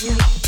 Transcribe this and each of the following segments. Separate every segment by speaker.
Speaker 1: yeah.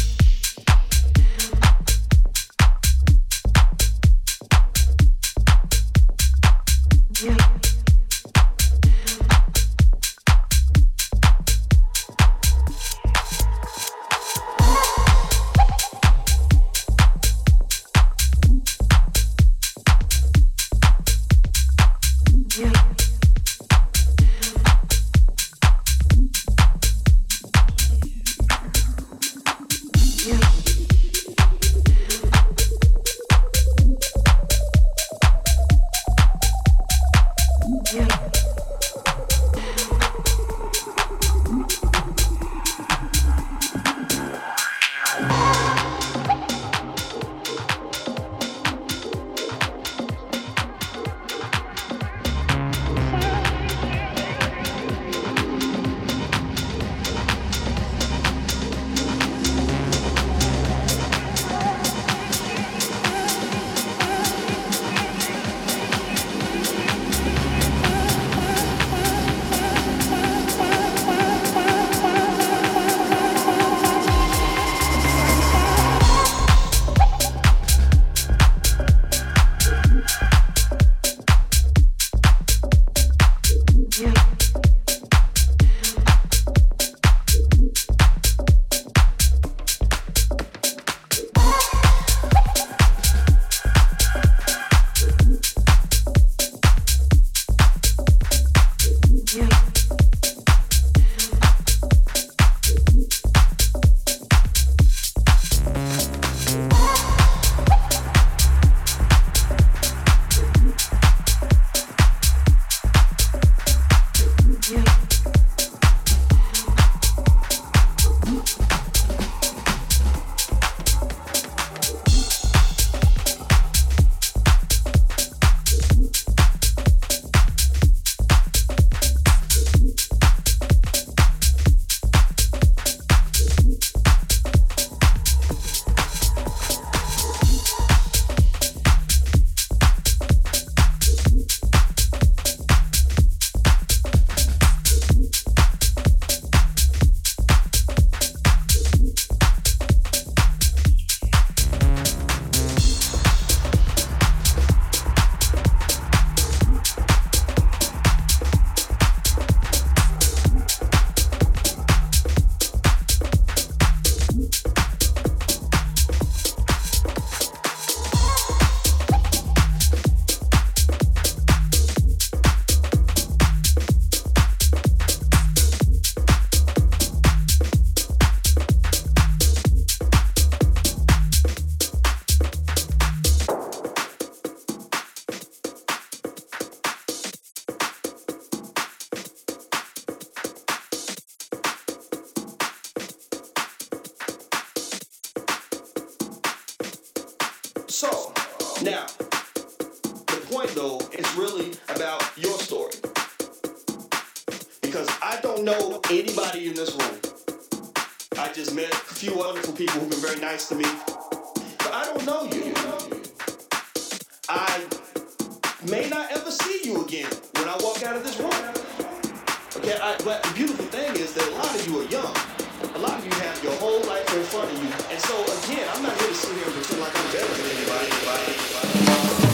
Speaker 1: And so again, I'm not here to sit here and pretend like I'm better than anybody. anybody, anybody.